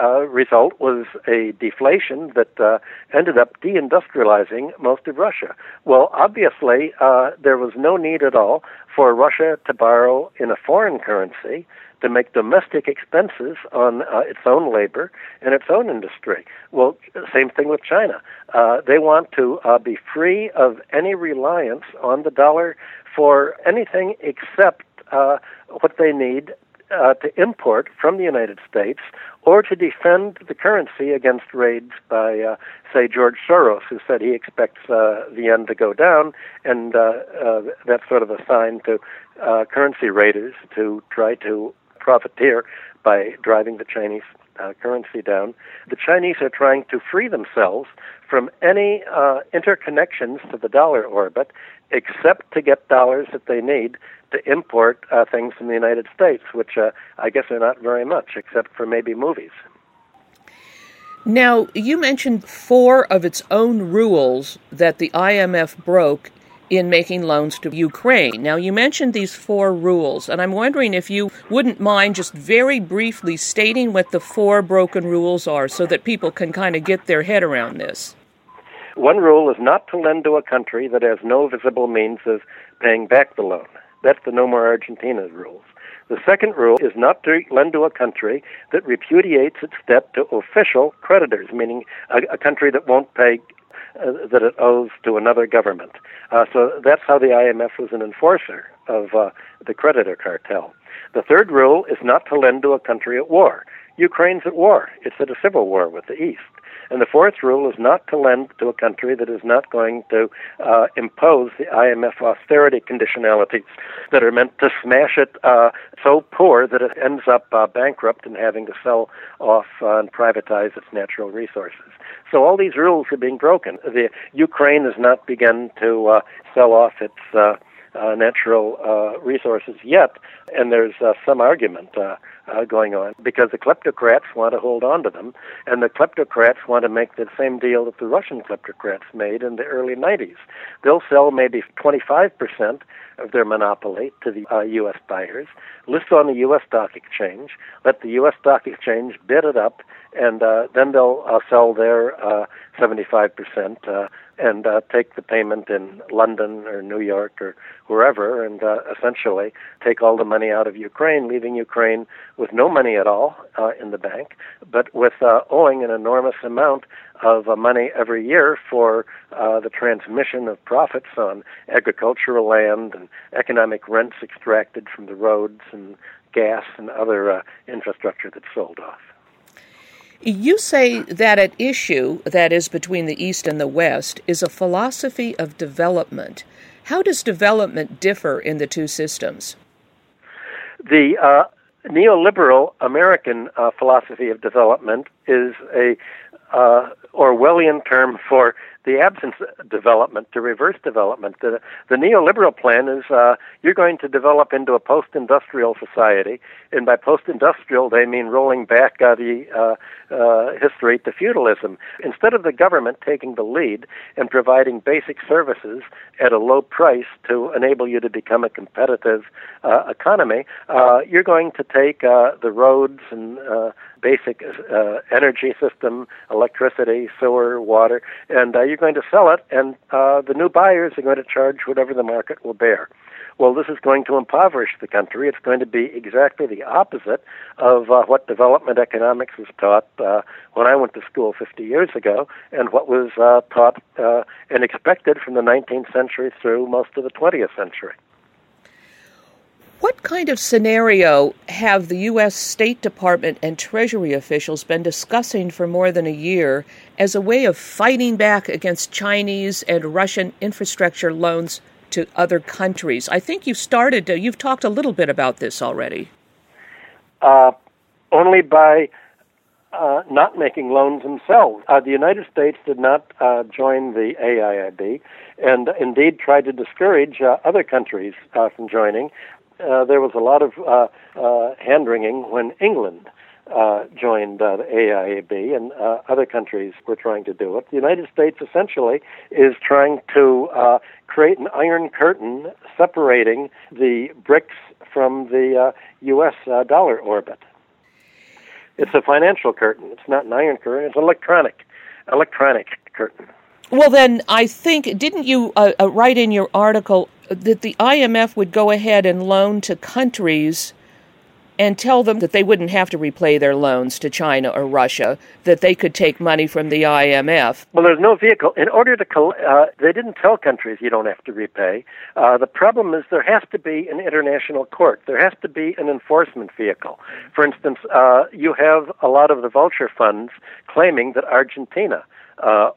uh, result was a deflation that uh, ended up deindustrializing most of Russia. Well, obviously, uh, there was no need at all for Russia to borrow in a foreign currency to make domestic expenses on uh, its own labor and its own industry. Well, same thing with China. Uh, they want to uh, be free of any reliance on the dollar for anything except uh, what they need uh, to import from the United States or to defend the currency against raids by, uh, say, George Soros, who said he expects uh, the yuan to go down, and uh, uh, that's sort of a sign to uh, currency raiders to try to profiteer by driving the Chinese currency down. The Chinese are trying to free themselves from any uh, interconnections to the dollar orbit, except to get dollars that they need to import uh, things from the United States, which uh, I guess are not very much, except for maybe movies. Now, you mentioned four of its own rules that the IMF broke in making loans to Ukraine. Now, you mentioned these four rules, and I'm wondering if you wouldn't mind just very briefly stating what the four broken rules are so that people can kind of get their head around this. One rule is not to lend to a country that has no visible means of paying back the loan. That's the No More Argentina rules. The second rule is not to lend to a country that repudiates its debt to official creditors, meaning a, a country that won't pay uh, that it owes to another government. Uh, so that's how the IMF was an enforcer of uh, the creditor cartel. The third rule is not to lend to a country at war. Ukraine's at war. It's at a civil war with the East. And the fourth rule is not to lend to a country that is not going to uh, impose the IMF austerity conditionalities that are meant to smash it uh, so poor that it ends up uh, bankrupt and having to sell off uh, and privatize its natural resources. So all these rules are being broken. The Ukraine has not begun to uh, sell off its uh, uh, natural uh, resources yet, and there's uh, some argument uh, uh, going on because the kleptocrats want to hold on to them, and the kleptocrats want to make the same deal that the Russian kleptocrats made in the early 90s. They'll sell maybe 25% of their monopoly to the uh, U.S. buyers, list on the U.S. stock exchange, let the U.S. stock exchange bid it up, and uh, then they'll uh, sell their uh, 75% uh, and uh, take the payment in London or New York or wherever, and uh, essentially take all the money out of Ukraine, leaving Ukraine with no money at all uh, in the bank, but with uh, owing an enormous amount of uh, money every year for uh, the transmission of profits on agricultural land and economic rents extracted from the roads and gas and other uh, infrastructure that's sold off. You say that at issue, that is between the East and the West, is a philosophy of development. How does development differ in the two systems? The uh, neoliberal American uh, philosophy of development is a uh, Orwellian term for the absence development to reverse development. The, the neoliberal plan is uh, you're going to develop into a post-industrial society, and by post-industrial they mean rolling back uh, the uh, uh, history to feudalism. Instead of the government taking the lead and providing basic services at a low price to enable you to become a competitive uh, economy, uh, you're going to take uh, the roads and uh, basic uh, energy system, electricity, sewer, water, and uh, you're going to sell it, and uh, the new buyers are going to charge whatever the market will bear. Well, this is going to impoverish the country. It's going to be exactly the opposite of uh, what development economics was taught uh, when I went to school 50 years ago, and what was uh, taught uh, and expected from the 19th century through most of the 20th century. What kind of scenario have the U.S. State Department and Treasury officials been discussing for more than a year as a way of fighting back against Chinese and Russian infrastructure loans to other countries? I think you started, to, you've talked a little bit about this already. Uh, only by uh, not making loans themselves. Uh, the United States did not uh, join the AIIB and indeed tried to discourage uh, other countries uh, from joining uh, there was a lot of uh, uh, hand wringing when England uh, joined uh, the AIIB, and uh, other countries were trying to do it. The United States essentially is trying to uh, create an iron curtain separating the BRICS from the uh, U.S. Uh, dollar orbit. It's a financial curtain. It's not an iron curtain. It's electronic, electronic curtain. Well, then, I think, didn't you uh, uh, write in your article that the IMF would go ahead and loan to countries and tell them that they wouldn't have to repay their loans to China or Russia, that they could take money from the IMF? Well, there's no vehicle. In order to, uh, they didn't tell countries you don't have to repay. Uh, the problem is there has to be an international court. There has to be an enforcement vehicle. For instance, uh, you have a lot of the vulture funds claiming that Argentina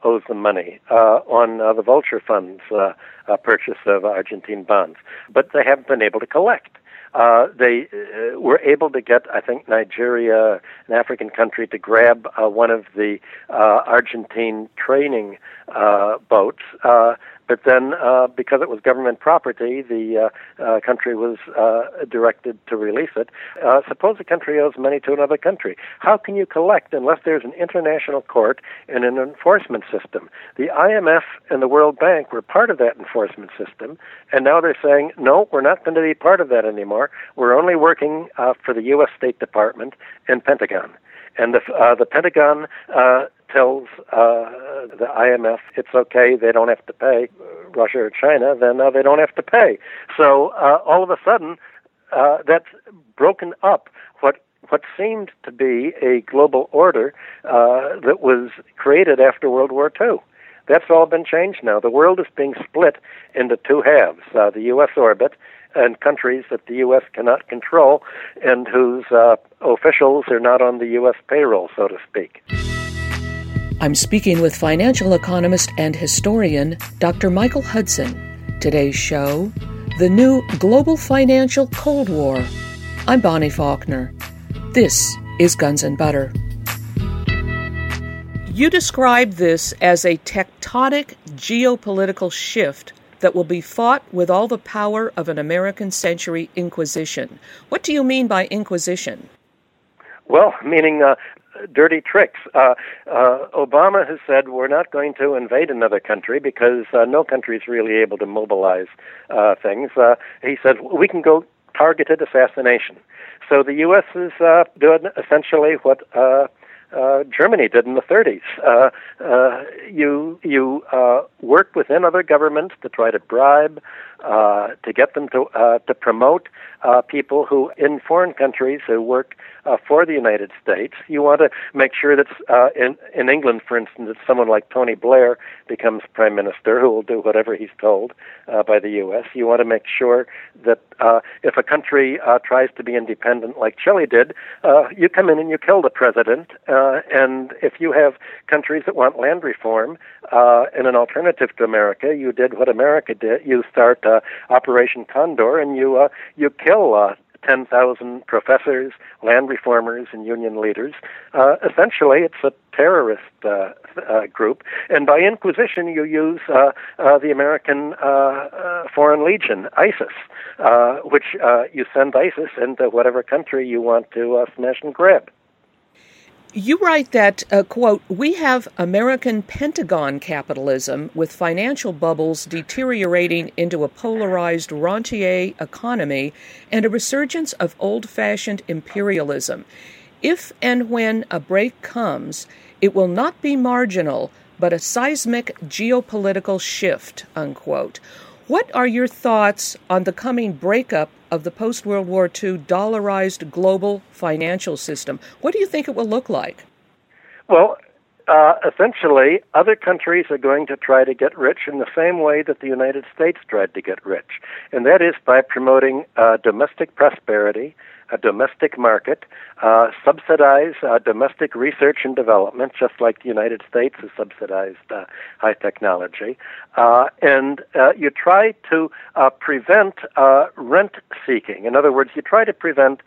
owes them money uh, on uh, the vulture funds uh, uh, purchase of Argentine bonds, but they haven't been able to collect. Uh, they uh, were able to get, I think, Nigeria, an African country, to grab uh, one of the uh, Argentine training uh, boats. But then, uh, because it was government property, the uh, uh, country was uh, directed to release it. Uh, suppose a country owes money to another country. How can you collect unless there's an international court and an enforcement system? The IMF and the World Bank were part of that enforcement system, and now they're saying, no, we're not going to be part of that anymore. We're only working uh, for the U.S. State Department and Pentagon. And the, uh, the Pentagon uh, tells uh, the IMF it's okay, they don't have to pay Russia or China, then uh, they don't have to pay. So uh, all of a sudden, uh, that's broken up what what seemed to be a global order uh, that was created after World War II. That's all been changed now. The world is being split into two halves: uh, the U.S. orbit and countries that the U.S. cannot control, and whose uh, officials are not on the U.S. payroll, so to speak. I'm speaking with financial economist and historian Dr. Michael Hudson. Today's show The New Global Financial Cold War. I'm Bonnie Faulkner. This is Guns and Butter. You describe this as a tectonic geopolitical shift that will be fought with all the power of an American century inquisition. What do you mean by inquisition? Well, meaning uh, dirty tricks. Uh, uh, Obama has said we're not going to invade another country because uh, no country is really able to mobilize uh, things. Uh, he said we can go targeted assassination. So the U.S. is uh, doing essentially what uh, uh, Germany did in the 30s. Uh, uh, you you uh, work within other governments to try to bribe, uh, to get them to uh, to promote uh, people who in foreign countries who work uh, for the United States. You want to make sure that uh, in in England, for instance, that someone like Tony Blair becomes prime minister, who will do whatever he's told uh, by the U.S. You want to make sure that uh, if a country uh, tries to be independent, like Chile did, uh, you come in and you kill the president. Uh, and if you have countries that want land reform uh, and an alternative to America, you did what America did. You start uh, Operation Condor, and you uh, you kill uh, 10,000 professors, land reformers, and union leaders. Uh, essentially, it's a terrorist uh, uh, group. And by inquisition, you use uh, uh, the American uh, Foreign Legion, ISIS, uh, which uh, you send ISIS into whatever country you want to smash and grab. You write that, uh, quote, we have American Pentagon capitalism with financial bubbles deteriorating into a polarized rentier economy and a resurgence of old fashioned imperialism. If and when a break comes, it will not be marginal, but a seismic geopolitical shift, unquote. What are your thoughts on the coming breakup of the post World War II dollarized global financial system? What do you think it will look like? Well, uh, essentially, other countries are going to try to get rich in the same way that the United States tried to get rich, and that is by promoting uh, domestic prosperity, a domestic market, uh, subsidize uh, domestic research and development, just like the United States has subsidized uh, high technology, uh, and uh, you try to uh, prevent rent seeking. In other words, you try to prevent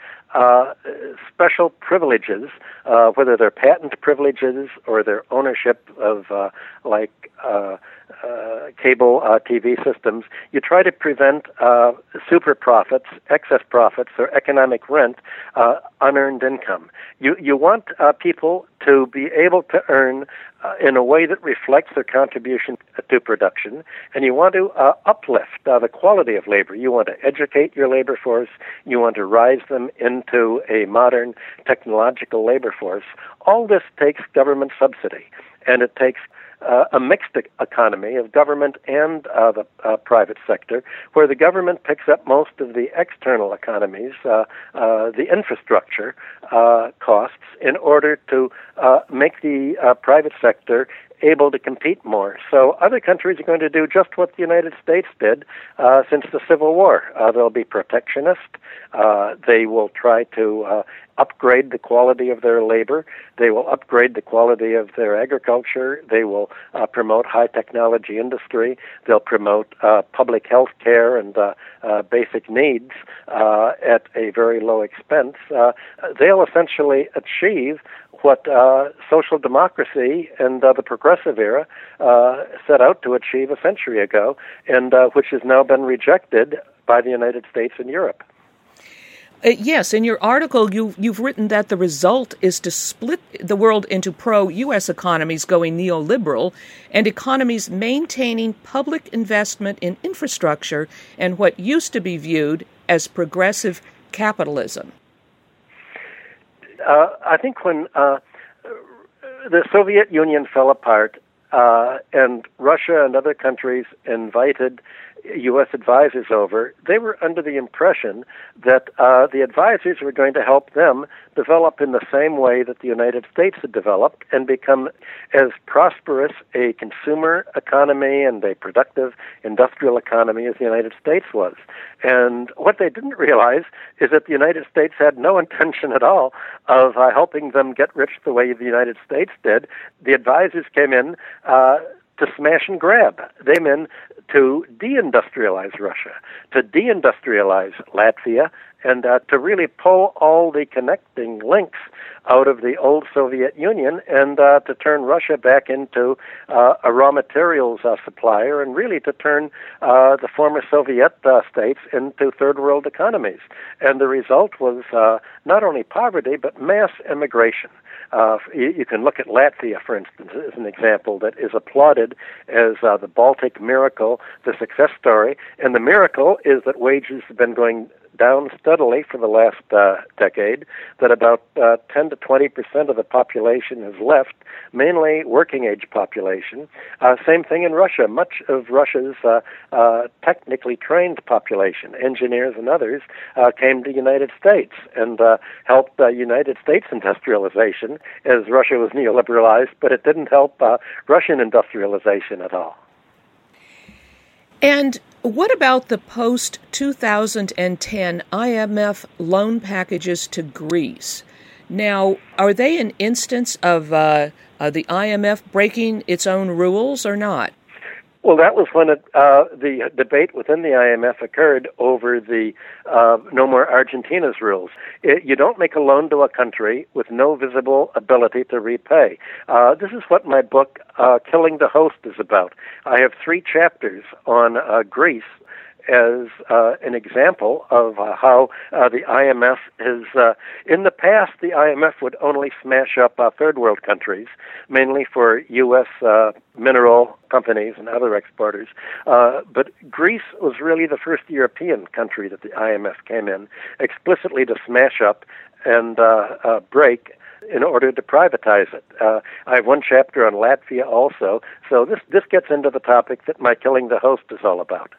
special privileges, uh, whether they're patent privileges or their ownership of, uh, like, uh, cable uh, TV systems, you try to prevent uh, super profits, excess profits, or economic rent, uh, unearned income. You you want uh, people to be able to earn uh, in a way that reflects their contribution to production, and you want to uh, uplift uh, the quality of labor. You want to educate your labor force. You want to rise them into a modern technological labor force. All this takes government subsidy, and it takes uh, a mixed economy of government and uh, the uh, private sector, where the government picks up most of the external economies, uh, uh, the infrastructure uh, costs, in order to make the private sector able to compete more. So other countries are going to do just what the United States did uh, since the Civil War. Uh, they'll be protectionist. Uh, they will try to uh, upgrade the quality of their labor. They will upgrade the quality of their agriculture. They will uh, promote high technology industry. They'll promote uh, public health care and uh, uh, basic needs uh, at a very low expense. Uh, they'll essentially achieve what social democracy and the progressive era set out to achieve a century ago, and which has now been rejected by the United States and Europe. Uh, yes, in your article, you, you've written that the result is to split the world into pro U.S. economies going neoliberal and economies maintaining public investment in infrastructure and what used to be viewed as progressive capitalism. Uh, I think when uh, the Soviet Union fell apart uh, and Russia and other countries invited U.S. advisors over, they were under the impression that uh, the advisors were going to help them develop in the same way that the United States had developed and become as prosperous a consumer economy and a productive industrial economy as the United States was. And what they didn't realize is that the United States had no intention at all of uh, helping them get rich the way the United States did. The advisors came in. Uh, to smash and grab. They meant to deindustrialize Russia, to deindustrialize Latvia, and uh, to really pull all the connecting links out of the old Soviet Union and uh, to turn Russia back into uh, a raw materials uh, supplier and really to turn uh, the former Soviet uh, states into third world economies. And the result was not only poverty but mass immigration. Uh, you, you, can look at Latvia, for instance, as an example that is applauded as the Baltic miracle, the success story. And the miracle is that wages have been going down steadily for the last uh, decade, that about uh, 10 to 20 percent of the population has left, mainly working age population. Uh, same thing in Russia. Much of Russia's uh, uh, technically trained population, engineers and others, uh, came to the United States and helped United States industrialization as Russia was neoliberalized, but it didn't help Russian industrialization at all. And what about the post 2010 IMF loan packages to Greece? Now, are they an instance of uh, uh, the IMF breaking its own rules or not? Well, that was when it, uh, the debate within the IMF occurred over the uh, No More Argentina's rules. It, you don't make a loan to a country with no visible ability to repay. Uh, this is what my book, uh, Killing the Host, is about. I have three chapters on uh, Greece as uh, an example of uh, how uh, the IMF has, uh, in the past, the IMF would only smash up uh, third world countries, mainly for U.S. Uh, mineral companies and other exporters. but Greece was really the first European country that the IMF came in explicitly to smash up and break in order to privatize it. Uh, I have one chapter on Latvia also. So this this gets into the topic that my killing the host is all about.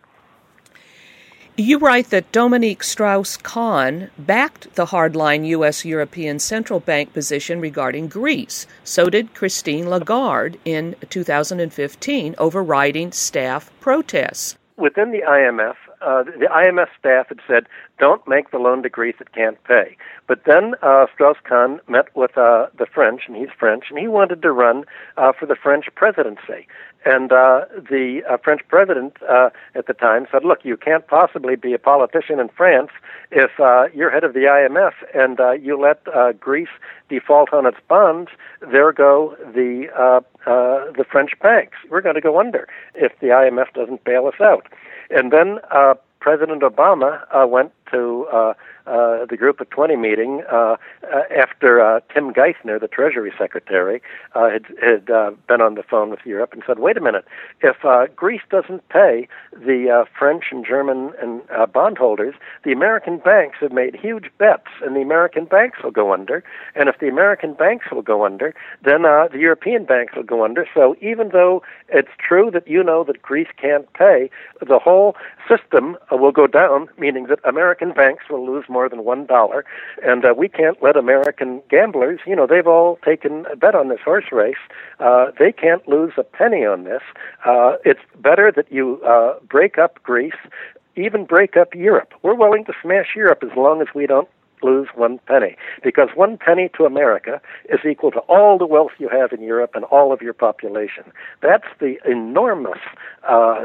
You write that Dominique Strauss Kahn backed the hardline U.S. European Central Bank position regarding Greece. So did Christine Lagarde in 2015, overriding staff protests. Within the IMF, uh, the IMF staff had said, don't make the loan to Greece that can't pay. But then uh, Strauss-Kahn met with uh, the French, and he's French, and he wanted to run uh, for the French presidency. And uh, the uh, French president uh, at the time said, "Look, you can't possibly be a politician in France if uh, you're head of the IMF and uh, you let uh, Greece default on its bonds. There go the uh, uh, the French banks. We're going to go under if the IMF doesn't bail us out." And then uh, President Obama uh, went to uh, uh, the Group of 20 meeting uh, uh, after uh, Tim Geithner, the Treasury Secretary, uh, had, had been on the phone with Europe and said, wait a minute, if Greece doesn't pay the French and German and bondholders, the American banks have made huge bets, and the American banks will go under. And if the American banks will go under, then the European banks will go under. So even though it's true that you know that Greece can't pay, the whole system will go down, meaning that American banks will lose more than one dollar, and uh, we can't let American gamblers. You know, they've all taken a bet on this horse race. Uh, they can't lose a penny on this. Uh, it's better that you uh, break up Greece, even break up Europe. We're willing to smash Europe as long as we don't lose one penny. Because one penny to America is equal to all the wealth you have in Europe and all of your population. That's the enormous uh,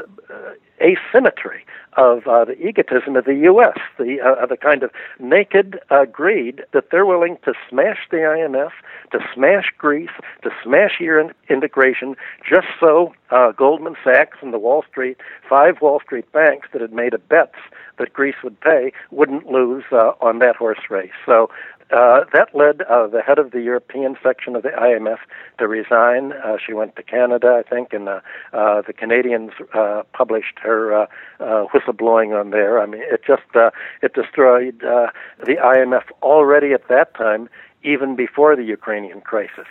asymmetry of uh, the egotism of the U.S., the uh, the kind of naked uh, greed that they're willing to smash the IMF, to smash Greece, to smash your integration, just so uh, Goldman Sachs and the Wall Street five Wall Street banks that had made a bets that Greece would pay wouldn't lose uh, on that horse race. So uh, that led uh, the head of the European section of the IMF to resign. Uh, she went to Canada, I think, and uh, uh, the Canadians uh, published her uh, uh, whistleblowing on there. I mean, it just uh, it destroyed uh, the IMF already at that time, even before the Ukrainian crisis.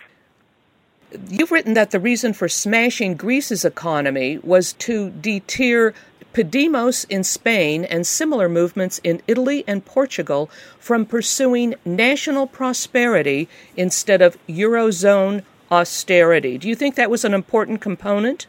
You've written that the reason for smashing Greece's economy was to deter Podemos in Spain and similar movements in Italy and Portugal from pursuing national prosperity instead of Eurozone austerity. Do you think that was an important component?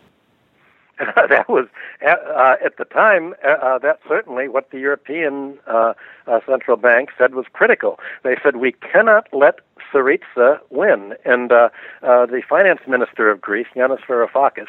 that was uh, at the time. Uh, uh, that's certainly what the European uh, uh, central bank said was critical. They said we cannot let Syriza win, and uh, the finance minister of Greece, Yanis Varoufakis,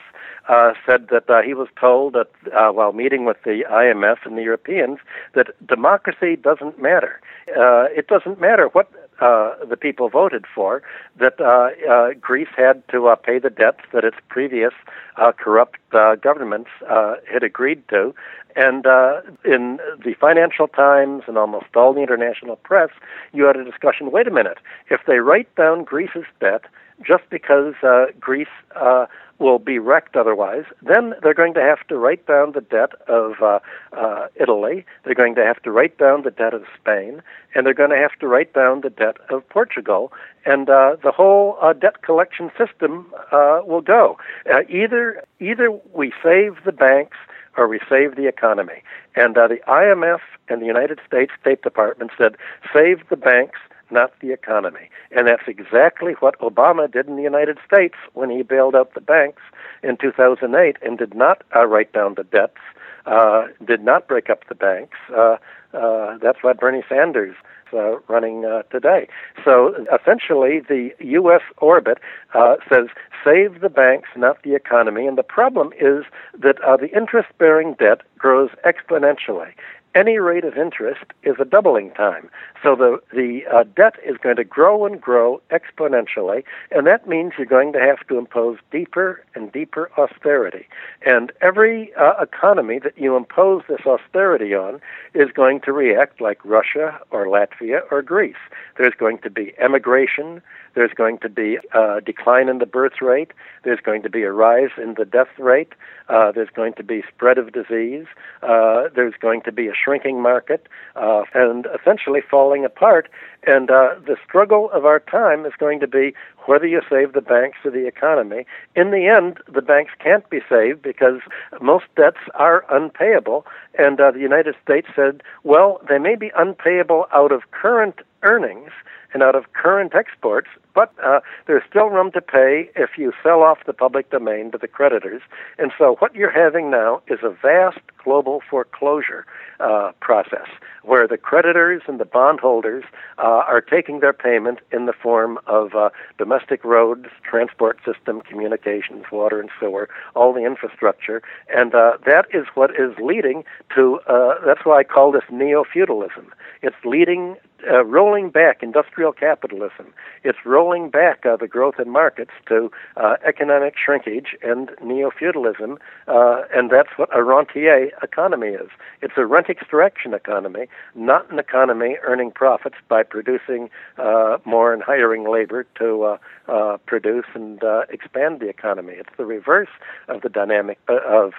said that he was told that while meeting with the IMF and the Europeans that democracy doesn't matter. it doesn't matter what uh, the people voted for, that uh, uh, Greece had to uh, pay the debts that its previous uh, corrupt uh, governments uh, had agreed to, And uh, in the Financial Times and almost all the international press, you had a discussion wait a minute, if they write down Greece's debt just because uh, Greece uh, will be wrecked otherwise. Then they're going to have to write down the debt of uh, uh, Italy. They're going to have to write down the debt of Spain, and they're going to have to write down the debt of Portugal. And uh, the whole uh, debt collection system uh, will go. Uh, either either we save the banks or we save the economy. And uh, the IMF and the United States State Department said, save the banks not the economy. And that's exactly what Obama did in the United States when he bailed out the banks in 2008 and did not uh, write down the debts, uh, did not break up the banks. Uh, uh, that's what Bernie Sanders uh, running uh, today. So essentially, the U.S. orbit uh, says save the banks, not the economy. And the problem is that uh, the interest bearing debt grows exponentially any rate of interest is a doubling time. So the the uh, debt is going to grow and grow exponentially, and that means you're going to have to impose deeper and deeper austerity. And every uh, economy that you impose this austerity on is going to react like Russia or Latvia or Greece. There's going to be emigration. There's going to be a decline in the birth rate. There's going to be a rise in the death rate. Uh, there's going to be spread of disease. Uh, there's going to be a shrinking market uh, and essentially falling apart. And uh, the struggle of our time is going to be whether you save the banks or the economy. In the end, the banks can't be saved because most debts are unpayable. And uh, the United States said, well, they may be unpayable out of current earnings and out of current exports, but uh, there's still room to pay if you sell off the public domain to the creditors. And so what you're having now is a vast global foreclosure uh, process where the creditors and the bondholders uh, are taking their payment in the form of uh, domestic roads, transport system, communications, water and sewer, all the infrastructure. And uh, that is what is leading to, uh, that's why I call this neo feudalism. It's leading uh, rolling back industrial capitalism. It's rolling back uh, the growth in markets to uh, economic shrinkage and neo feudalism, uh, and that's what a rentier economy is. It's a rent extraction economy, not an economy earning profits by producing uh, more and hiring labor to uh, uh, produce and expand the economy. It's the reverse of the dynamic of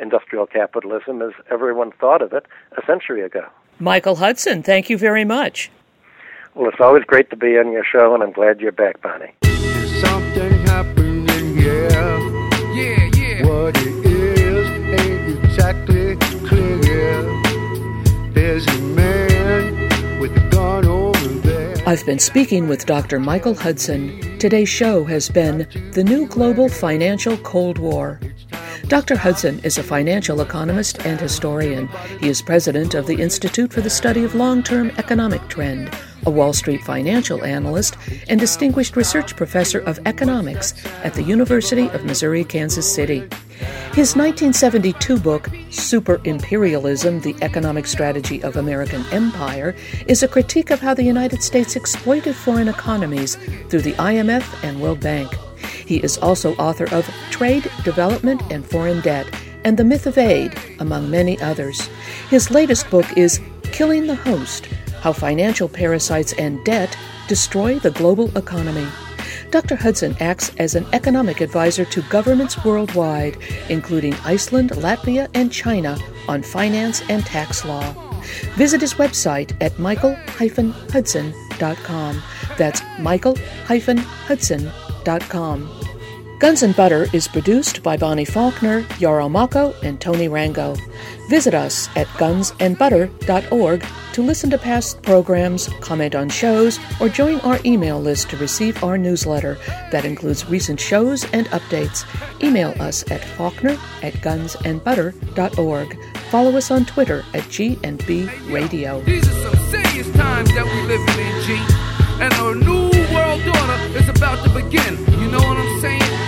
industrial capitalism as everyone thought of it a century ago. Michael Hudson, thank you very much. Well, it's always great to be on your show, and I'm glad you're back, Bonnie. something happening here. Yeah, yeah. What it is ain't exactly clear. There's a man with a gun over there. I've been speaking with Dr. Michael Hudson. Today's show has been The New Global Financial Cold War. Dr. Hudson is a financial economist and historian. He is president of the Institute for the Study of Long Term Economic Trend, a Wall Street financial analyst, and distinguished research professor of economics at the University of Missouri Kansas City. His 1972 book, Super Imperialism The Economic Strategy of American Empire, is a critique of how the United States exploited foreign economies through the IMF and World Bank. He is also author of Trade, Development, and Foreign Debt and The Myth of Aid, among many others. His latest book is Killing the Host How Financial Parasites and Debt Destroy the Global Economy. Dr. Hudson acts as an economic advisor to governments worldwide, including Iceland, Latvia, and China, on finance and tax law. Visit his website at michael-hudson.com. That's michael-hudson.com. Guns and Butter is produced by Bonnie Faulkner, Yarrow Mako, and Tony Rango. Visit us at gunsandbutter.org to listen to past programs, comment on shows, or join our email list to receive our newsletter that includes recent shows and updates. Email us at faulkner at gunsandbutter.org. Follow us on Twitter at GNB Radio. These are some serious times that we living in, G. And a new world order is about to begin. You know what I'm saying?